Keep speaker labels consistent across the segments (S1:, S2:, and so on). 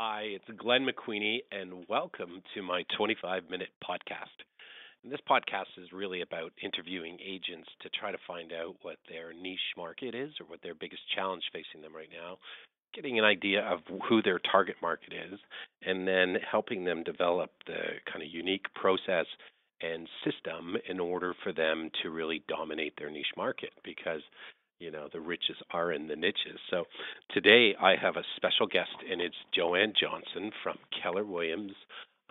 S1: Hi, it's Glenn McQueenie, and welcome to my 25 minute podcast. And this podcast is really about interviewing agents to try to find out what their niche market is or what their biggest challenge facing them right now, getting an idea of who their target market is, and then helping them develop the kind of unique process and system in order for them to really dominate their niche market because you know the riches are in the niches. So today I have a special guest, and it's Joanne Johnson from Keller Williams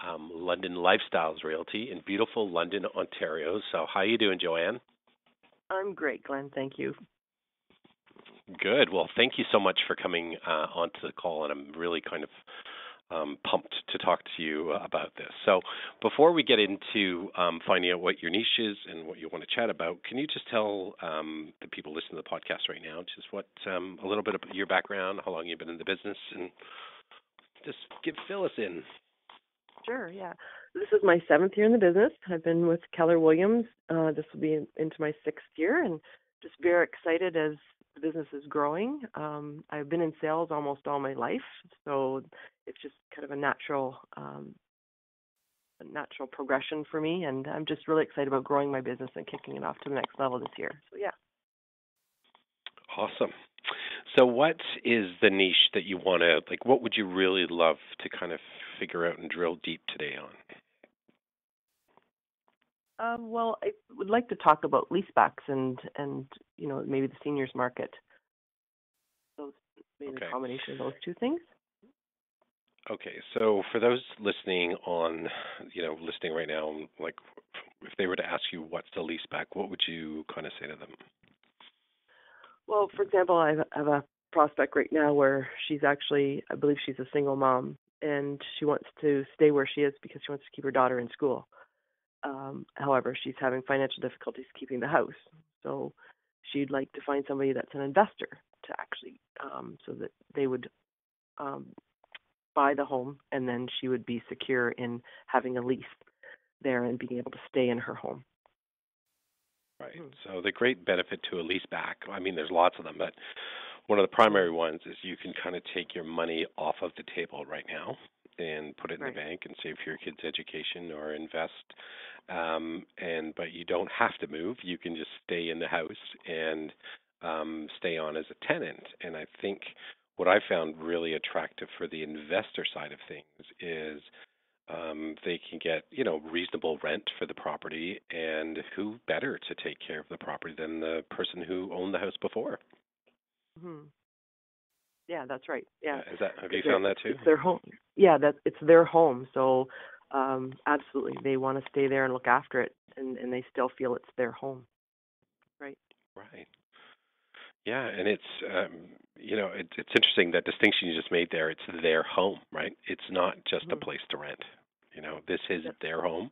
S1: um, London Lifestyles Realty in beautiful London, Ontario. So how are you doing, Joanne?
S2: I'm great, Glenn. Thank you.
S1: Good. Well, thank you so much for coming uh, onto the call, and I'm really kind of um, pumped to talk to you about this. So, before we get into um, finding out what your niche is and what you want to chat about, can you just tell um, the people listening to the podcast right now just what um, a little bit of your background, how long you've been in the business, and just give fill us in.
S2: Sure. Yeah. This is my seventh year in the business. I've been with Keller Williams. Uh, this will be in, into my sixth year, and just very excited as the business is growing. Um, I've been in sales almost all my life, so it's just kind of a natural um, a natural progression for me and I'm just really excited about growing my business and kicking it off to the next level this year. So yeah.
S1: Awesome. So what is the niche that you want to like what would you really love to kind of figure out and drill deep today on?
S2: Um, well, I would like to talk about leasebacks and and you know maybe the seniors market. Those maybe okay. a combination of those two things.
S1: Okay, so for those listening on, you know, listening right now, like if they were to ask you what's the lease back, what would you kind of say to them?
S2: Well, for example, I have a prospect right now where she's actually, I believe she's a single mom, and she wants to stay where she is because she wants to keep her daughter in school. Um, however, she's having financial difficulties keeping the house, so she'd like to find somebody that's an investor to actually, um, so that they would um, buy the home, and then she would be secure in having a lease there and being able to stay in her home.
S1: Right. So the great benefit to a lease back, I mean, there's lots of them, but one of the primary ones is you can kind of take your money off of the table right now and put it in
S2: right.
S1: the bank and save for your kids' education or invest. Um, and but you don't have to move. You can just stay in the house and um, stay on as a tenant. And I think what I found really attractive for the investor side of things is um, they can get you know reasonable rent for the property, and who better to take care of the property than the person who owned the house before?
S2: hmm Yeah, that's right. Yeah,
S1: is that have you found that too?
S2: It's their home. Yeah, that it's their home. So um, absolutely, they want to stay there and look after it, and and they still feel it's their home. Right.
S1: Right. Yeah, and it's um, you know it, it's interesting that distinction you just made there. It's their home, right? It's not just
S2: mm-hmm.
S1: a place to rent. You know, this is their home.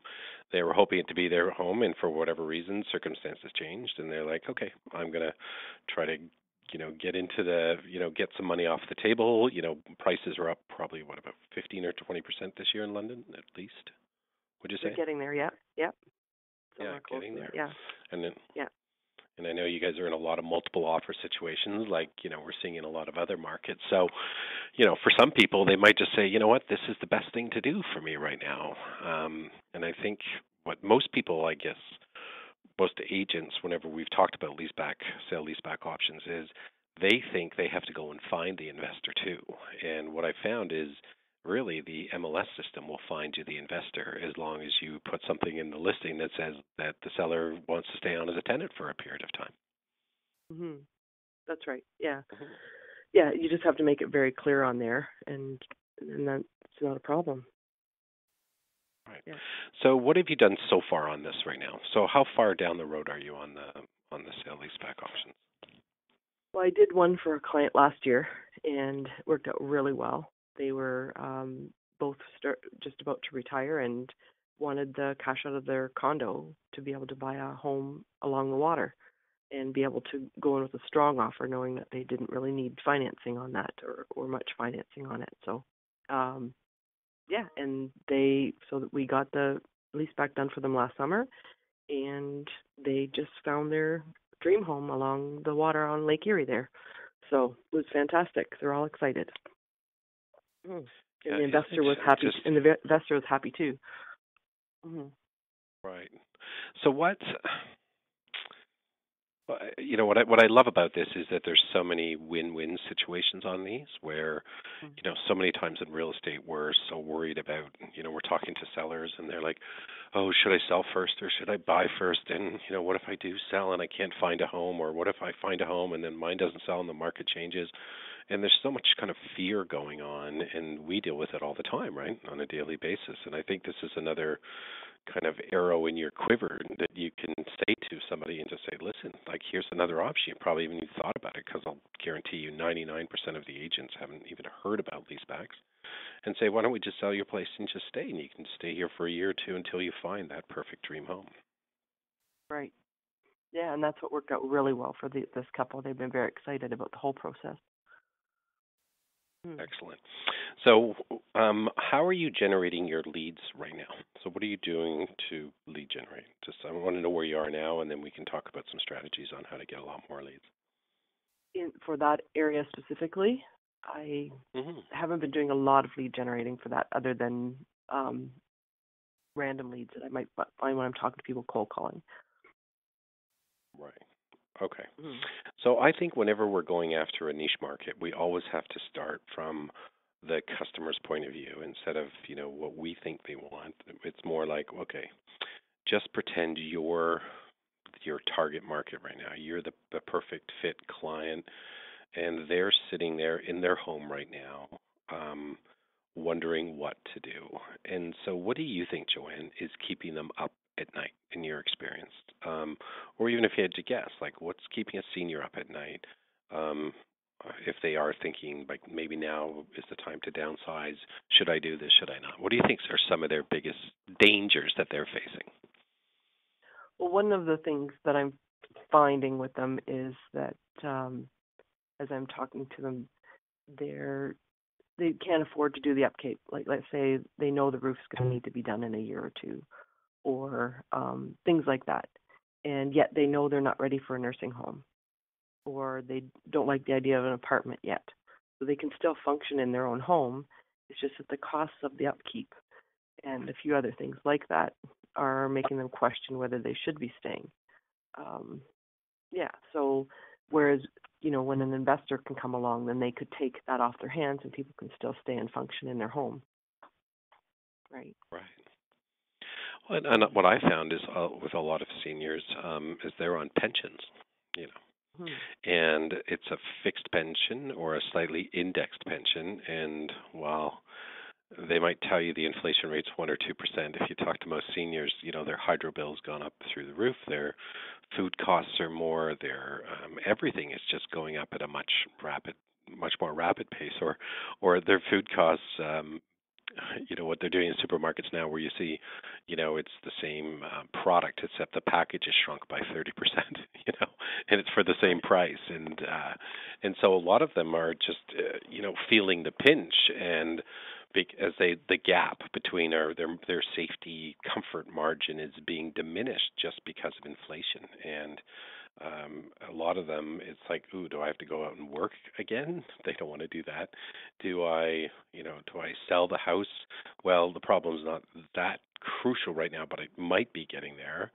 S1: They were hoping it to be their home, and for whatever reason, circumstances changed, and they're like, okay, I'm gonna try to you know get into the you know get some money off the table. You know, prices are up probably what about 15 or 20 percent this year in London at least. Would you say?
S2: They're getting there, yeah, yeah.
S1: yeah, getting there.
S2: Yeah.
S1: And then
S2: yeah.
S1: And I know you guys are in a lot of multiple offer situations, like you know we're seeing in a lot of other markets. So, you know, for some people, they might just say, you know what, this is the best thing to do for me right now. Um, and I think what most people, I guess, most agents, whenever we've talked about leaseback, sale leaseback options, is they think they have to go and find the investor too. And what I found is really the MLS system will find you the investor as long as you put something in the listing that says that the seller wants to stay on as a tenant for a period of time.
S2: Mm-hmm. That's right. Yeah. Mm-hmm. Yeah, you just have to make it very clear on there and and that's not a problem.
S1: Right. Yeah. So what have you done so far on this right now? So how far down the road are you on the on the sale leaseback options?
S2: Well, I did one for a client last year and worked out really well. They were um, both start, just about to retire and wanted the cash out of their condo to be able to buy a home along the water and be able to go in with a strong offer knowing that they didn't really need financing on that or, or much financing on it. So um yeah, and they so that we got the lease back done for them last summer and they just found their dream home along the water on Lake Erie there. So it was fantastic. They're all excited. Mm. And
S1: Yeah,
S2: the investor was happy,
S1: just-
S2: and the investor was happy too. hmm
S1: Right. So what? I- You know what I what I love about this is that there's so many win-win situations on these where
S2: Mhm.
S1: you know so many times in real estate we're so worried about you know we're talking to sellers and they're like oh should I sell first or should I buy first? And you know what if I do sell and I can't find a home? Or what if I find a home and then mine doesn't sell and the market changes? And there's so much kind of fear going on and we deal with it all the time right on a daily basis. And I think this is another kind of arrow in your quiver that you can say to somebody and just say, listen, like here's another option. You probably even you thought about it because I'll guarantee you 99% of the agents haven't even heard about leasebacks. And say, why don't we just sell your place and just stay? And you can stay here for a year or two until you find that perfect dream home.
S2: Right. Yeah, and that's what worked out really well for the, this couple. They've been very excited about the whole process. Hmm.
S1: Excellent. So, um, how are you generating your leads right now? Are you doing to lead generate? Just I want to know where you are now, and then we can talk about some strategies on how to get a lot more leads.
S2: In, for that area specifically, I
S1: Mm-hmm.
S2: haven't been doing a lot of lead generating for that other than um, random leads that I might find when I'm talking to people cold calling.
S1: Right. Okay.
S2: Mhm.
S1: So I think whenever we're going after a niche market, we always have to start from the customer's point of view instead of, you know, what we think they want. It's more like, okay, just pretend you're your target market right now. You're the, the perfect fit client and they're sitting there in their home right now, um, wondering what to do. And so what do you think, Joanne, is keeping them up at night in your experience? Um, or even if you had to guess, like what's keeping a senior up at night? Um, if they are thinking like maybe now is the time to downsize, should I do this? Should I not? What do you think are some of their biggest dangers that they're facing?
S2: Well, one of the things that I'm finding with them is that um, as I'm talking to them, they're they can't afford to do the upkeep. Like let's say they know the roof's going to need to be done in a year or two, or um, things like that, and yet they know they're not ready for a nursing home, or they don't like the idea of an apartment yet. So they can still function in their own home. It's just that the costs of the upkeep and a few other things like that are making them question whether they should be staying. Um, yeah, so whereas you know when an investor can come along, then they could take that off their hands and people can still stay and function in their home. Right.
S1: Right. Well, and, and what I found is uh, with a lot of seniors um, is they're on pensions, you know. And it's a fixed pension or a slightly indexed pension. And while they might tell you the inflation rate's one or two percent, if you talk to most seniors, you know their hydro bill's gone up through the roof. Their food costs are more. Their um, everything is just going up at a much rapid, much more rapid pace. Or, or their food costs. Um, you know what they're doing in supermarkets now, where you see, you know, it's the same uh, product except the package is shrunk by thirty percent. You know, and it's for the same price, and uh, and so a lot of them are just, uh, you know, feeling the pinch and as they the gap between our their their safety comfort margin is being diminished just because of inflation and um a lot of them it's like ooh do i have to go out and work again? They don't want to do that. Do i you know do i sell the house? Well the problem's not that crucial right now but it might be getting there.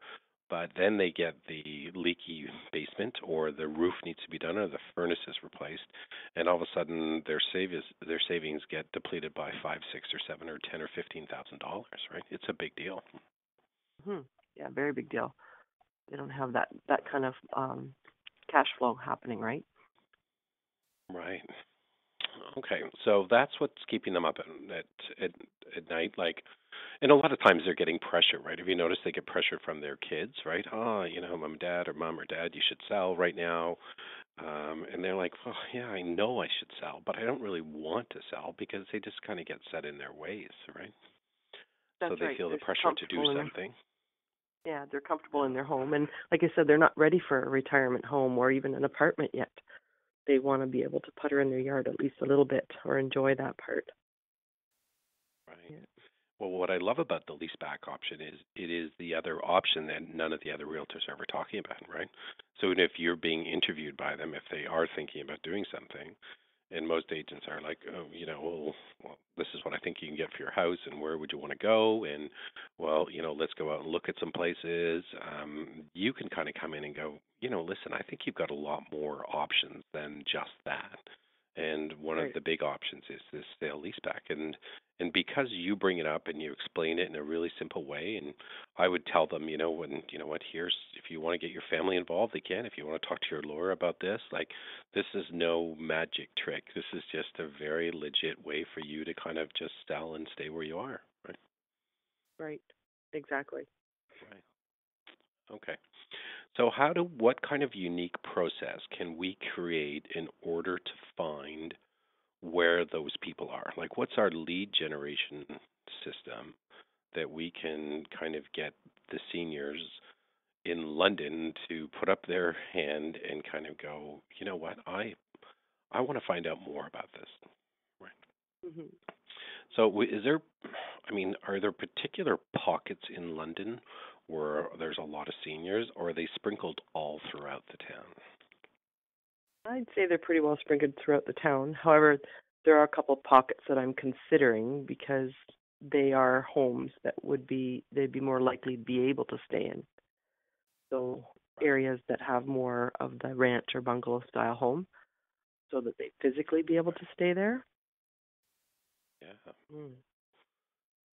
S1: But then they get the leaky basement or the roof needs to be done or the furnace is replaced and all of a sudden their savings their savings get depleted by five six or seven or ten or fifteen thousand dollars right? It's a big deal.
S2: Hmm. Yeah, very big deal. They don't have that that kind of um, cash flow happening, right?
S1: right okay so that's what's keeping them up at at at, night like and a lot of times they're getting pressure, right? Have you noticed they get pressure from their kids, right? Oh, you know, mom, dad, or mom or dad, you should sell right now. Um, and they're like, well, yeah, I know I should sell, but I don't really want to sell because they just kind of get set in their ways, right?
S2: That's
S1: so they
S2: right.
S1: feel the
S2: They're
S1: pressure to do something.
S2: Yeah, they're comfortable in their home, and like I said, they're not ready for a retirement home or even an apartment yet. They want to be able to putter in their yard at least a little bit or enjoy that part.
S1: Right.
S2: Yeah.
S1: Well, what I love about the leaseback option is it is the other option that none of the other realtors are ever talking about, right? So even if you're being interviewed by them, if they are thinking about doing something, and most agents are like, oh, you know, well, well, this is what I think you can get for your house, and where would you want to go? And well, you know, let's go out and look at some places. Um, you can kind of come in and go, you know, listen, I think you've got a lot more options than just that. And one right. of the big options is this sale leaseback. And and because you bring it up and you explain it in a really simple way and i would tell them you know when you know what here's if you want to get your family involved they can. If you want to talk to your lawyer about this like this is no magic trick. This is just a very legit way for you to kind of just sell and stay where you are. Right.
S2: Right. Exactly.
S1: Right. Okay so how do what kind of unique process can we create in order to find where those people are. Like, what's our lead generation system that we can kind of get the seniors in London to put up their hand and kind of go, you know what, I I want to find out more about this. Right. Mm-hmm. So, is there? I mean, are there particular pockets in London where there's a lot of seniors, or are they sprinkled all throughout the town?
S2: I'd say they're pretty well sprinkled throughout the town. However, there are a couple of pockets that I'm considering because they are homes that would be they'd be more likely to be able to stay in. So areas that have more of the ranch or bungalow style home so that they physically be able to stay there.
S1: Yeah. Mm.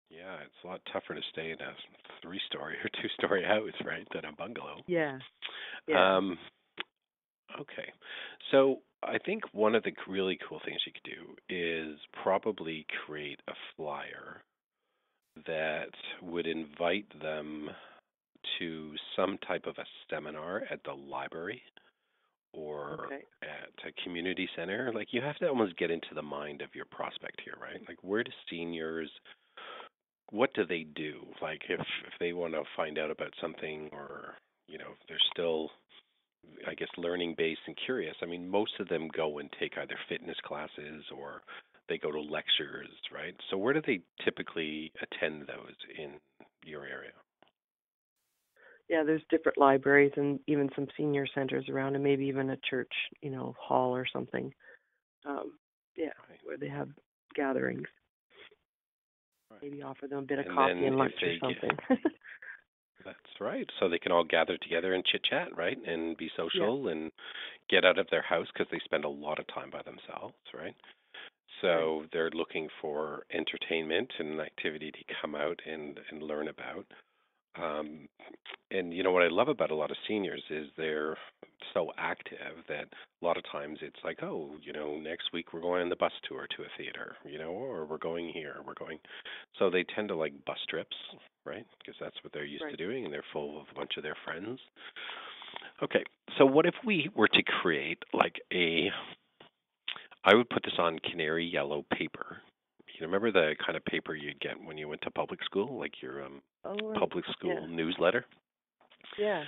S1: Yeah, it's a lot tougher to stay in a three story or two story house, right, than a bungalow.
S2: Yeah. yeah.
S1: Um Okay. So I think one of the really cool things you could do is probably create a flyer that would invite them to some type of a seminar at the library or
S2: okay.
S1: at a community center. Like you have to almost get into the mind of your prospect here, right? Like where do seniors what do they do? Like if if they want to find out about something or you know, they're still I guess learning based and curious. I mean, most of them go and take either fitness classes or they go to lectures, right? So where do they typically attend those in your area?
S2: Yeah, there's different libraries and even some senior centers around, and maybe even a church, you know, hall or something. Um, yeah, right. where they have gatherings. Maybe offer them a bit of
S1: and
S2: coffee and lunch or something.
S1: Get, That's right. So they can all gather together and chit chat, right, and be social yeah. and get out of their house because they spend a lot of time by themselves, right? So they're looking for entertainment and activity to come out and and learn about. Um, and you know what I love about a lot of seniors is they're so active that a lot of times it's like, oh, you know, next week we're going on the bus tour to a theater, you know, or we're going here, we're going. So they tend to like bus trips, right? Because that's what they're used
S2: right.
S1: to doing, and they're full of a bunch of their friends. Okay, so what if we were to create like a I would put this on canary yellow paper, you remember the kind of paper you'd get when you went to public school, like your um
S2: oh, right.
S1: public school
S2: yeah.
S1: newsletter?
S2: Yeah.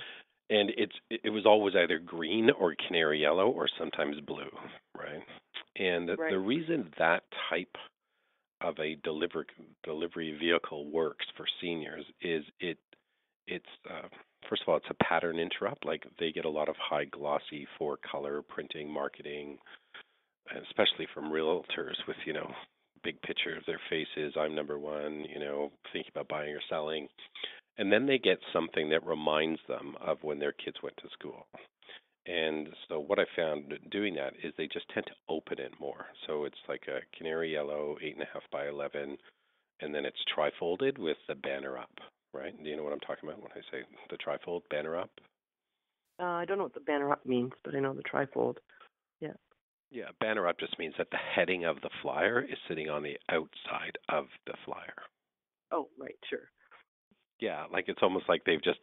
S1: And it's it was always either green or canary yellow or sometimes blue, right? And the,
S2: right.
S1: the reason that type of a deliver delivery vehicle works for seniors is it it's uh, first of all it's a pattern interrupt like they get a lot of high glossy four color printing marketing especially from realtors with you know big picture of their faces. I'm number one, you know, thinking about buying or selling. And then they get something that reminds them of when their kids went to school. And so what I found doing that is they just tend to open it more. So it's like a canary yellow, eight and a half by eleven, and then it's trifolded with the banner up. Right? Do you know what I'm talking about when I say the trifold banner up?
S2: Uh, I don't know what the banner up means, but I know the trifold. Yeah.
S1: Yeah, banner up just means that the heading of the flyer is sitting on the outside of the flyer.
S2: Oh, right, sure.
S1: Yeah, like it's almost like they've just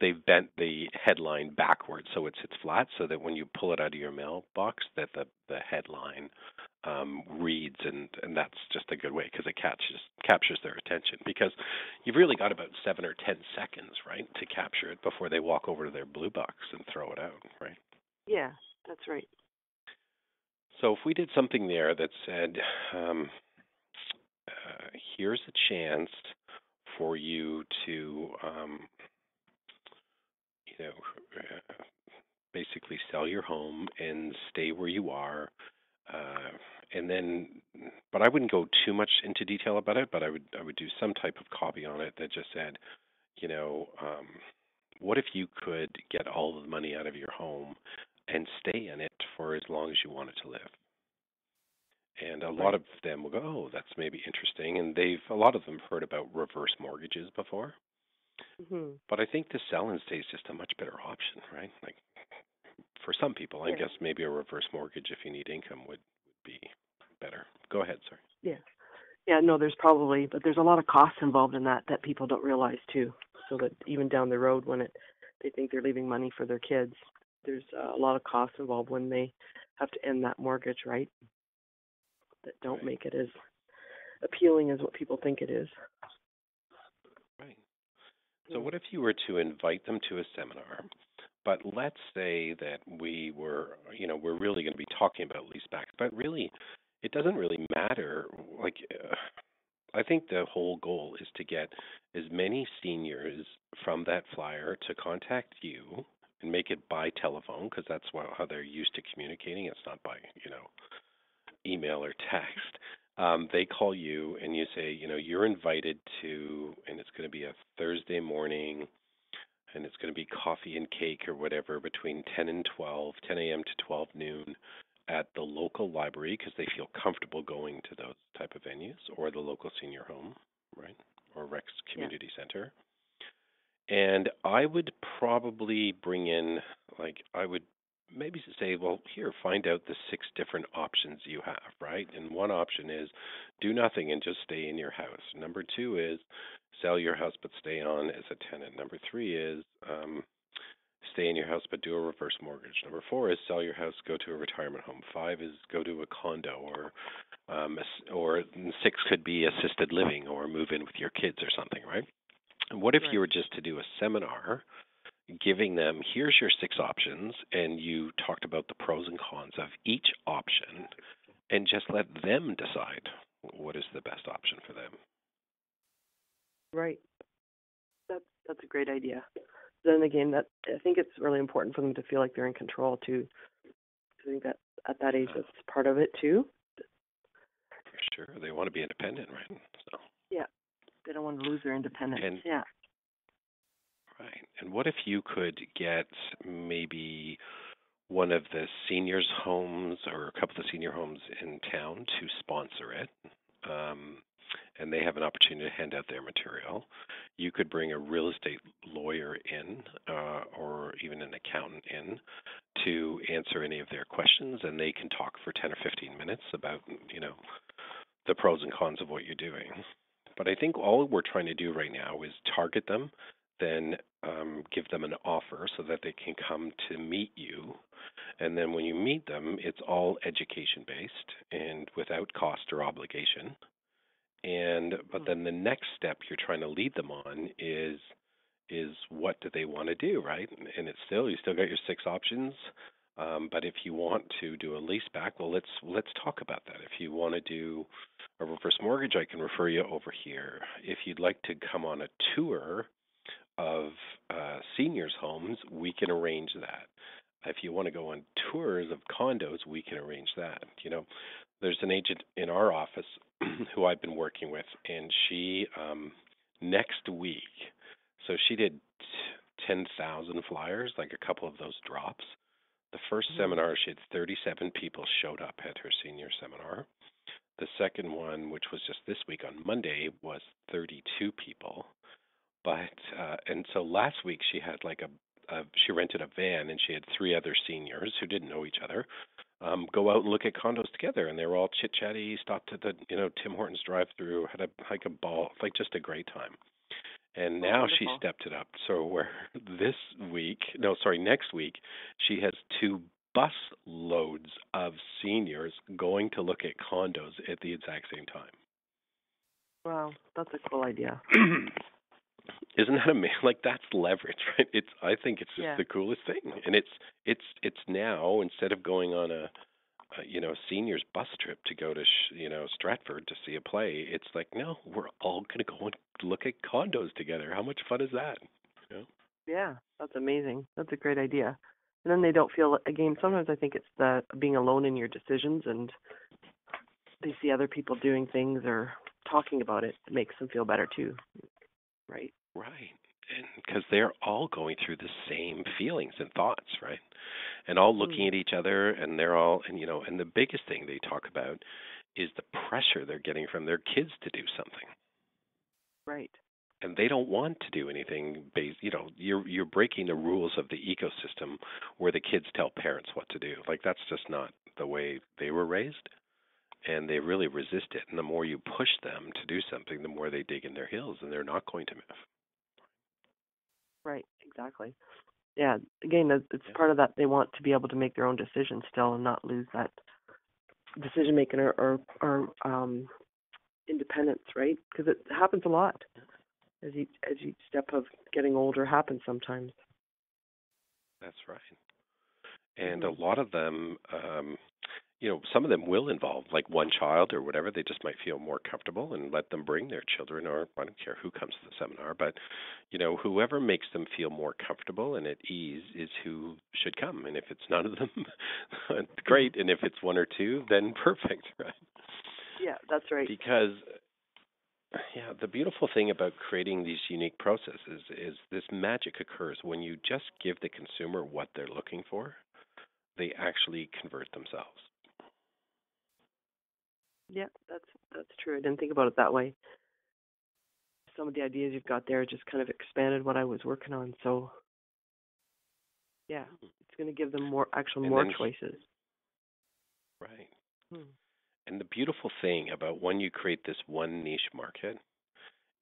S1: they've bent the headline backwards so it sits flat so that when you pull it out of your mailbox that the the headline um, reads and and that's just a good way because it catches captures their attention because you've really got about 7 or 10 seconds, right, to capture it before they walk over to their blue box and throw it out, right?
S2: Yeah, that's right.
S1: So if we did something there that said, um, uh, here's a chance for you to, um, you know, uh, basically sell your home and stay where you are. uh, and then, but I wouldn't go too much into detail about it. But I would I would do some type of copy on it that just said, you know, um, what if you could get all the money out of your home and stay in it for as long as you want it to live? And a lot of them will go, oh, that's maybe interesting. And they've a lot of them heard about reverse mortgages before.
S2: Mm-hmm.
S1: But I think the sell and stay is just a much better option, right? Like for some people, I
S2: Yeah.
S1: guess maybe a reverse mortgage if you need income would, would be better. Go ahead, sorry.
S2: Yeah. Yeah, no, there's probably, but there's a lot of costs involved in that that people don't realize too. So that even down the road, when it they think they're leaving money for their kids, there's a lot of costs involved when they have to end that mortgage, right? That don't
S1: Right.
S2: make it as appealing as what people think it is.
S1: Right. So
S2: Mm.
S1: what if you were to invite them to a seminar, but let's say that we were, you know, we're really going to be talking about leasebacks, but really, it doesn't really matter. Like, uh, I think the whole goal is to get as many seniors from that flyer to contact you and make it by telephone because that's how they're used to communicating. It's not by, you know, email or text. Um, they call you and you say, you know, you're invited to, and it's going to be a Thursday morning, and it's going to be coffee and cake or whatever between 10 and 12, 10 a.m. to 12 noon at the local library because they feel comfortable going to those type of venues or the local senior home, right, or Rex Community Center. And I would probably bring in, like, I would maybe say, well, here, find out the six different options you have, right? And one option is do nothing and just stay in your house. Number two is sell your house but stay on as a tenant. Number three is um, stay in your house but do a reverse mortgage. Number four is sell your house, go to a retirement home. Five is go to a condo or um, or six could be assisted living or move in with your kids or something, right? And what if you were just to do a seminar giving them here's your six options and you talked about the pros and cons of each option and just let them decide what is the best option for them.
S2: Right. That's that's a great idea. Then again, that I think it's really important for them to feel like they're in control too. I think that at that age,
S1: Uh-huh.
S2: that's part of it too.
S1: For sure. They want to be independent, right? So
S2: They don't want to lose their independence.
S1: And-
S2: yeah.
S1: Right. And what if you could get maybe one of the seniors' homes or a couple of senior homes in town to sponsor it? Um, and they have an opportunity to hand out their material. You could bring a real estate lawyer in uh, or even an accountant in to answer any of their questions, and they can talk for 10 or 15 minutes about, you know, the pros and cons of what you're doing. But I think all we're trying to do right now is target them then um, give them an offer so that they can come to meet you. And then when you meet them, it's all education based and without cost or obligation. And but then the next step you're trying to lead them on is is what do they want to do, right? And it's still you still got your six options. Um, but if you want to do a lease back, well, let's let's talk about that. If you want to do a reverse mortgage, I can refer you over here. If you'd like to come on a tour of uh, seniors' homes, we can arrange that. If you want to go on tours of condos, we can arrange that. You know, there's an agent in our office who I've been working with, and she um, next week, so she did t- 10,000 flyers, like a couple of those drops. The 1st
S2: Mhm.
S1: seminar, she had 37 people showed up at her senior seminar. The second one, which was just this week on Monday, was 32 people but uh and so last week she had like a, a she rented a van and she had three other seniors who didn't know each other um go out and look at condos together and they were all chit chatty stopped at the you know tim hortons drive through had a like a ball like just a great time and
S2: Oh,
S1: now she stepped it up so where this week no sorry next week she has two bus loads of seniors going to look at condos at the exact same time
S2: Wow, that's a cool idea.
S1: Isn't that amazing? Like that's leverage, right? It's I think it's just
S2: Yeah.
S1: the coolest thing, and it's it's it's now instead of going on a, a you know seniors bus trip to go to sh- you know Stratford to see a play, it's like no, we're all gonna go and look at condos together. How much fun is that? You know?
S2: Yeah, that's amazing. That's a great idea. and then they don't feel again. Sometimes I think it's the being alone in your decisions, and they see other people doing things or talking about it. It makes them feel better too, right?
S1: Right because they're all going through the same feelings and thoughts, right? And all looking mm. at each other, and they're all, and you know, and the biggest thing they talk about is the pressure they're getting from their kids to do something.
S2: Right.
S1: And they don't want to do anything based, you know, you're you're breaking the rules of the ecosystem where the kids tell parents what to do. Like that's just not the way they were raised. And they really resist it. And the more you push them to do something, the more they dig in their heels and they're not going to move.
S2: Right, exactly. Yeah, again, it's yeah. part of that. They want to be able to make their own decisions still and not lose that decision making or, or, or um, independence, right? Because it happens a lot as each as each step of getting older happens sometimes.
S1: That's right. And mm-hmm.
S2: a
S1: lot of them um, you know, some of them will involve like one child or whatever. They just might feel more comfortable and let them bring their children, or I don't care who comes to the seminar, but you know, whoever makes them feel more comfortable and at ease is who should come. And if it's none of them, great. And if it's one or two, then perfect, right?
S2: Yeah, that's right.
S1: Because yeah, the beautiful thing about creating these unique processes is this magic occurs when you just give the consumer what they're looking for. They actually convert themselves.
S2: Yeah, that's that's true. I didn't think about it that way. Some of the ideas you've got there just kind of expanded what I was working on. So yeah, hmm. it's going to give them more actual and more choices.
S1: Right. Hmm. And the beautiful thing about when you create this one niche market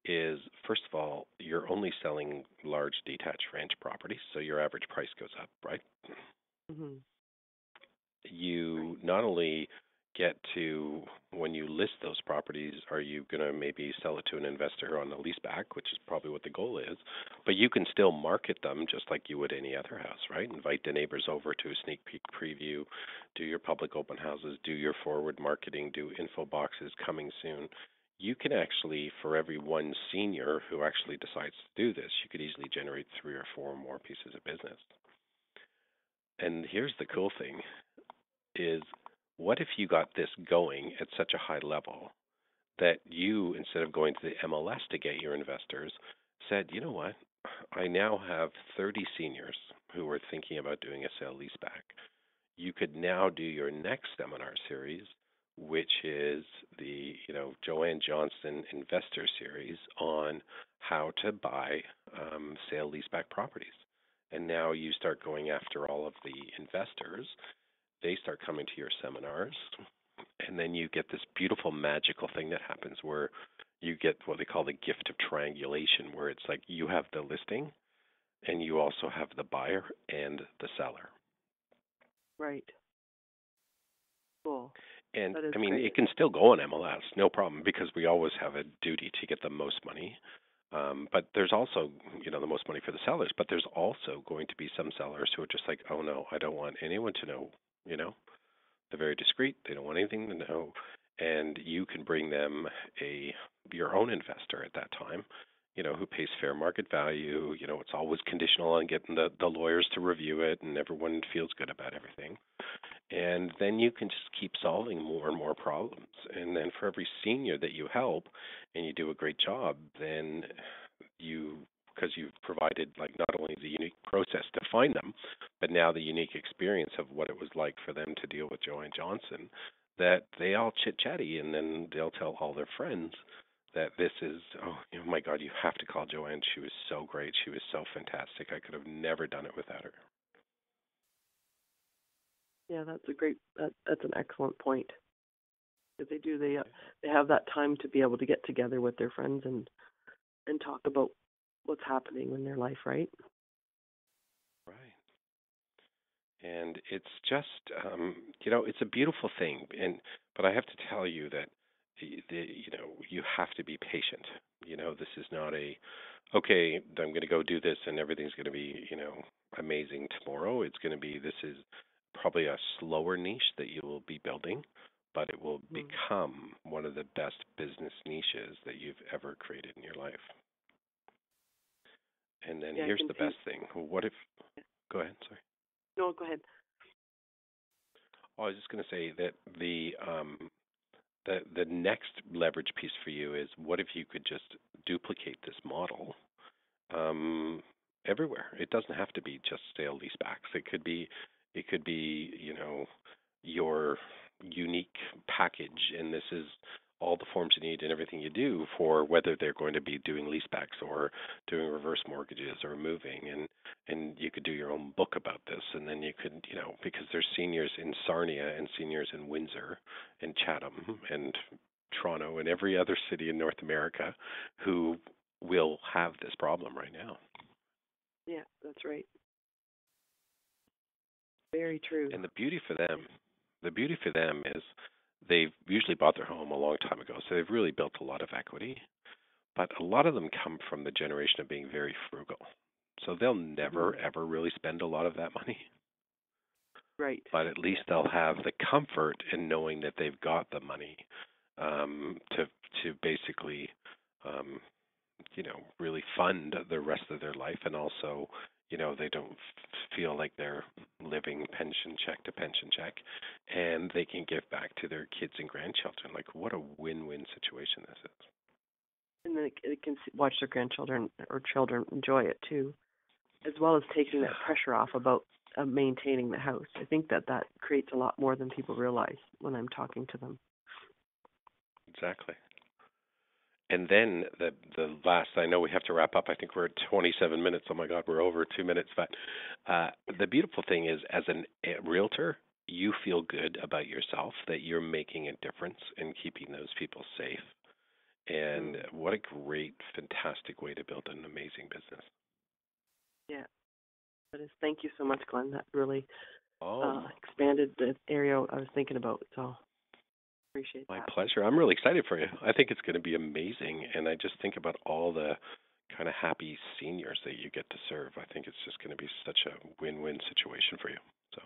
S1: is first of all, you're only selling large detached ranch properties, so your average price goes up, right? Mm-hmm. You not only get to when you list those properties, are you going to maybe sell it to an investor on a leaseback, which is probably what the goal is? But you can still market them just like you would any other house, right? Invite the neighbors over to a sneak peek preview, do your public open houses, do your forward marketing, do info boxes coming soon. You can actually, for every one senior who actually decides to do this, you could easily generate three or four more pieces of business. And here's the cool thing is what if you got this going at such a high level that you, instead of going to the MLS to get your investors, said, you know what? I now have 30 seniors who are thinking about doing a sale leaseback. You could now do your next seminar series, which is the you know Joanne Johnson Investor Series on how to buy um, sale leaseback properties. And now you start going after all of the investors they start coming to your seminars and then you get this beautiful magical thing that happens where you get what they call the gift of triangulation where it's like you have the listing and you also have the buyer and the seller
S2: right cool
S1: and i mean
S2: great.
S1: it can still go on mls no problem because we always have a duty to get the most money um, but there's also, you know, the most money for the sellers. But there's also going to be some sellers who are just like, oh no, I don't want anyone to know you know they're very discreet they don't want anything to know and you can bring them a your own investor at that time you know who pays fair market value you know it's always conditional on getting the the lawyers to review it and everyone feels good about everything. And then you can just keep solving more and more problems. And then for every senior that you help and you do a great job then you because you've provided like not only the unique process to find them, but now the unique experience of what it was like for them to deal with Joanne Johnson. That they all chit chatty, and then they'll tell all their friends that this is oh, oh my God, you have to call Joanne. She was so great. She was so fantastic. I could have never done it without her.
S2: Yeah, that's a great. That, that's an excellent point. Because they do, they uh, they have that time to be able to get together with their friends and and talk about what's happening in their life, right?
S1: Right. And it's just, um, you know, it's a beautiful thing. And but I have to tell you that the, the you know you have to be patient. You know, this is not a okay. I'm going to go do this, and everything's going to be you know amazing tomorrow. It's going to be this is probably a slower niche that you will be building, but it will mm-hmm. become one of the best business niches that you've ever created in your life. And then
S2: yeah,
S1: here's the best thing. What if? Go ahead. Sorry.
S2: No, go ahead.
S1: Oh, I was just going to say that the um, the the next leverage piece for you is what if you could just duplicate this model um, everywhere? It doesn't have to be just sale leasebacks. It could be it could be you know your unique package, and this is all the forms you need and everything you do for whether they're going to be doing leasebacks or doing reverse mortgages or moving and and you could do your own book about this and then you could you know because there's seniors in Sarnia and seniors in Windsor and Chatham mm-hmm. and Toronto and every other city in North America who will have this problem right now.
S2: Yeah, that's right. Very true.
S1: And the beauty for them, the beauty for them is they've usually bought their home a long time ago, so they've really built a lot of equity. But a lot of them come from the generation of being very frugal. So they'll never
S2: mm-hmm.
S1: ever really spend a lot of that money.
S2: Right.
S1: But at least they'll have the comfort in knowing that they've got the money um, to to basically, um, you know, really fund the rest of their life, and also you know they don't feel like they're living pension check to pension check and they can give back to their kids and grandchildren. Like what a win-win situation this is.
S2: And then they can watch their grandchildren or children enjoy it too as well as taking that pressure off about uh, maintaining the house. I think that that creates a lot more than people realize when i'm talking to them.
S1: Exactly and then the the last, I know we have to wrap up. I think we're at 27 minutes. Oh my God, we're over two minutes. But uh, the beautiful thing is, as an, a realtor, you feel good about yourself that you're making a difference in keeping those people safe. And mm. what a great, fantastic way to build an amazing business.
S2: Yeah, that is. Thank you so much, Glenn. That really
S1: oh.
S2: uh, expanded the area I was thinking about. So appreciate
S1: My
S2: that.
S1: pleasure. I'm really excited for you. I think it's going to be amazing, and I just think about all the kind of happy seniors that you get to serve. I think it's just going to be such a win-win situation for you. So.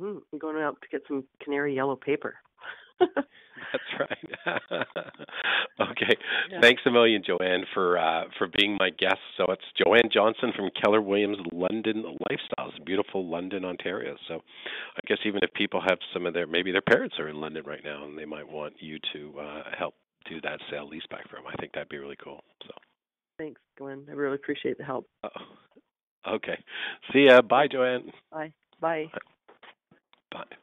S2: Mm, I'm going out to get some canary yellow paper.
S1: That's right. okay. Yeah. Thanks a million, Joanne, for uh, for being my guest. So it's Joanne Johnson from Keller Williams London Lifestyles, beautiful London, Ontario. So I guess even if people have some of their maybe their parents are in London right now and they might want you to uh, help do that sale leaseback for them, I think that'd be really cool. So.
S2: Thanks, Glenn. I really appreciate the help.
S1: Uh, okay. See ya. Bye, Joanne.
S2: Bye. Bye.
S1: Bye.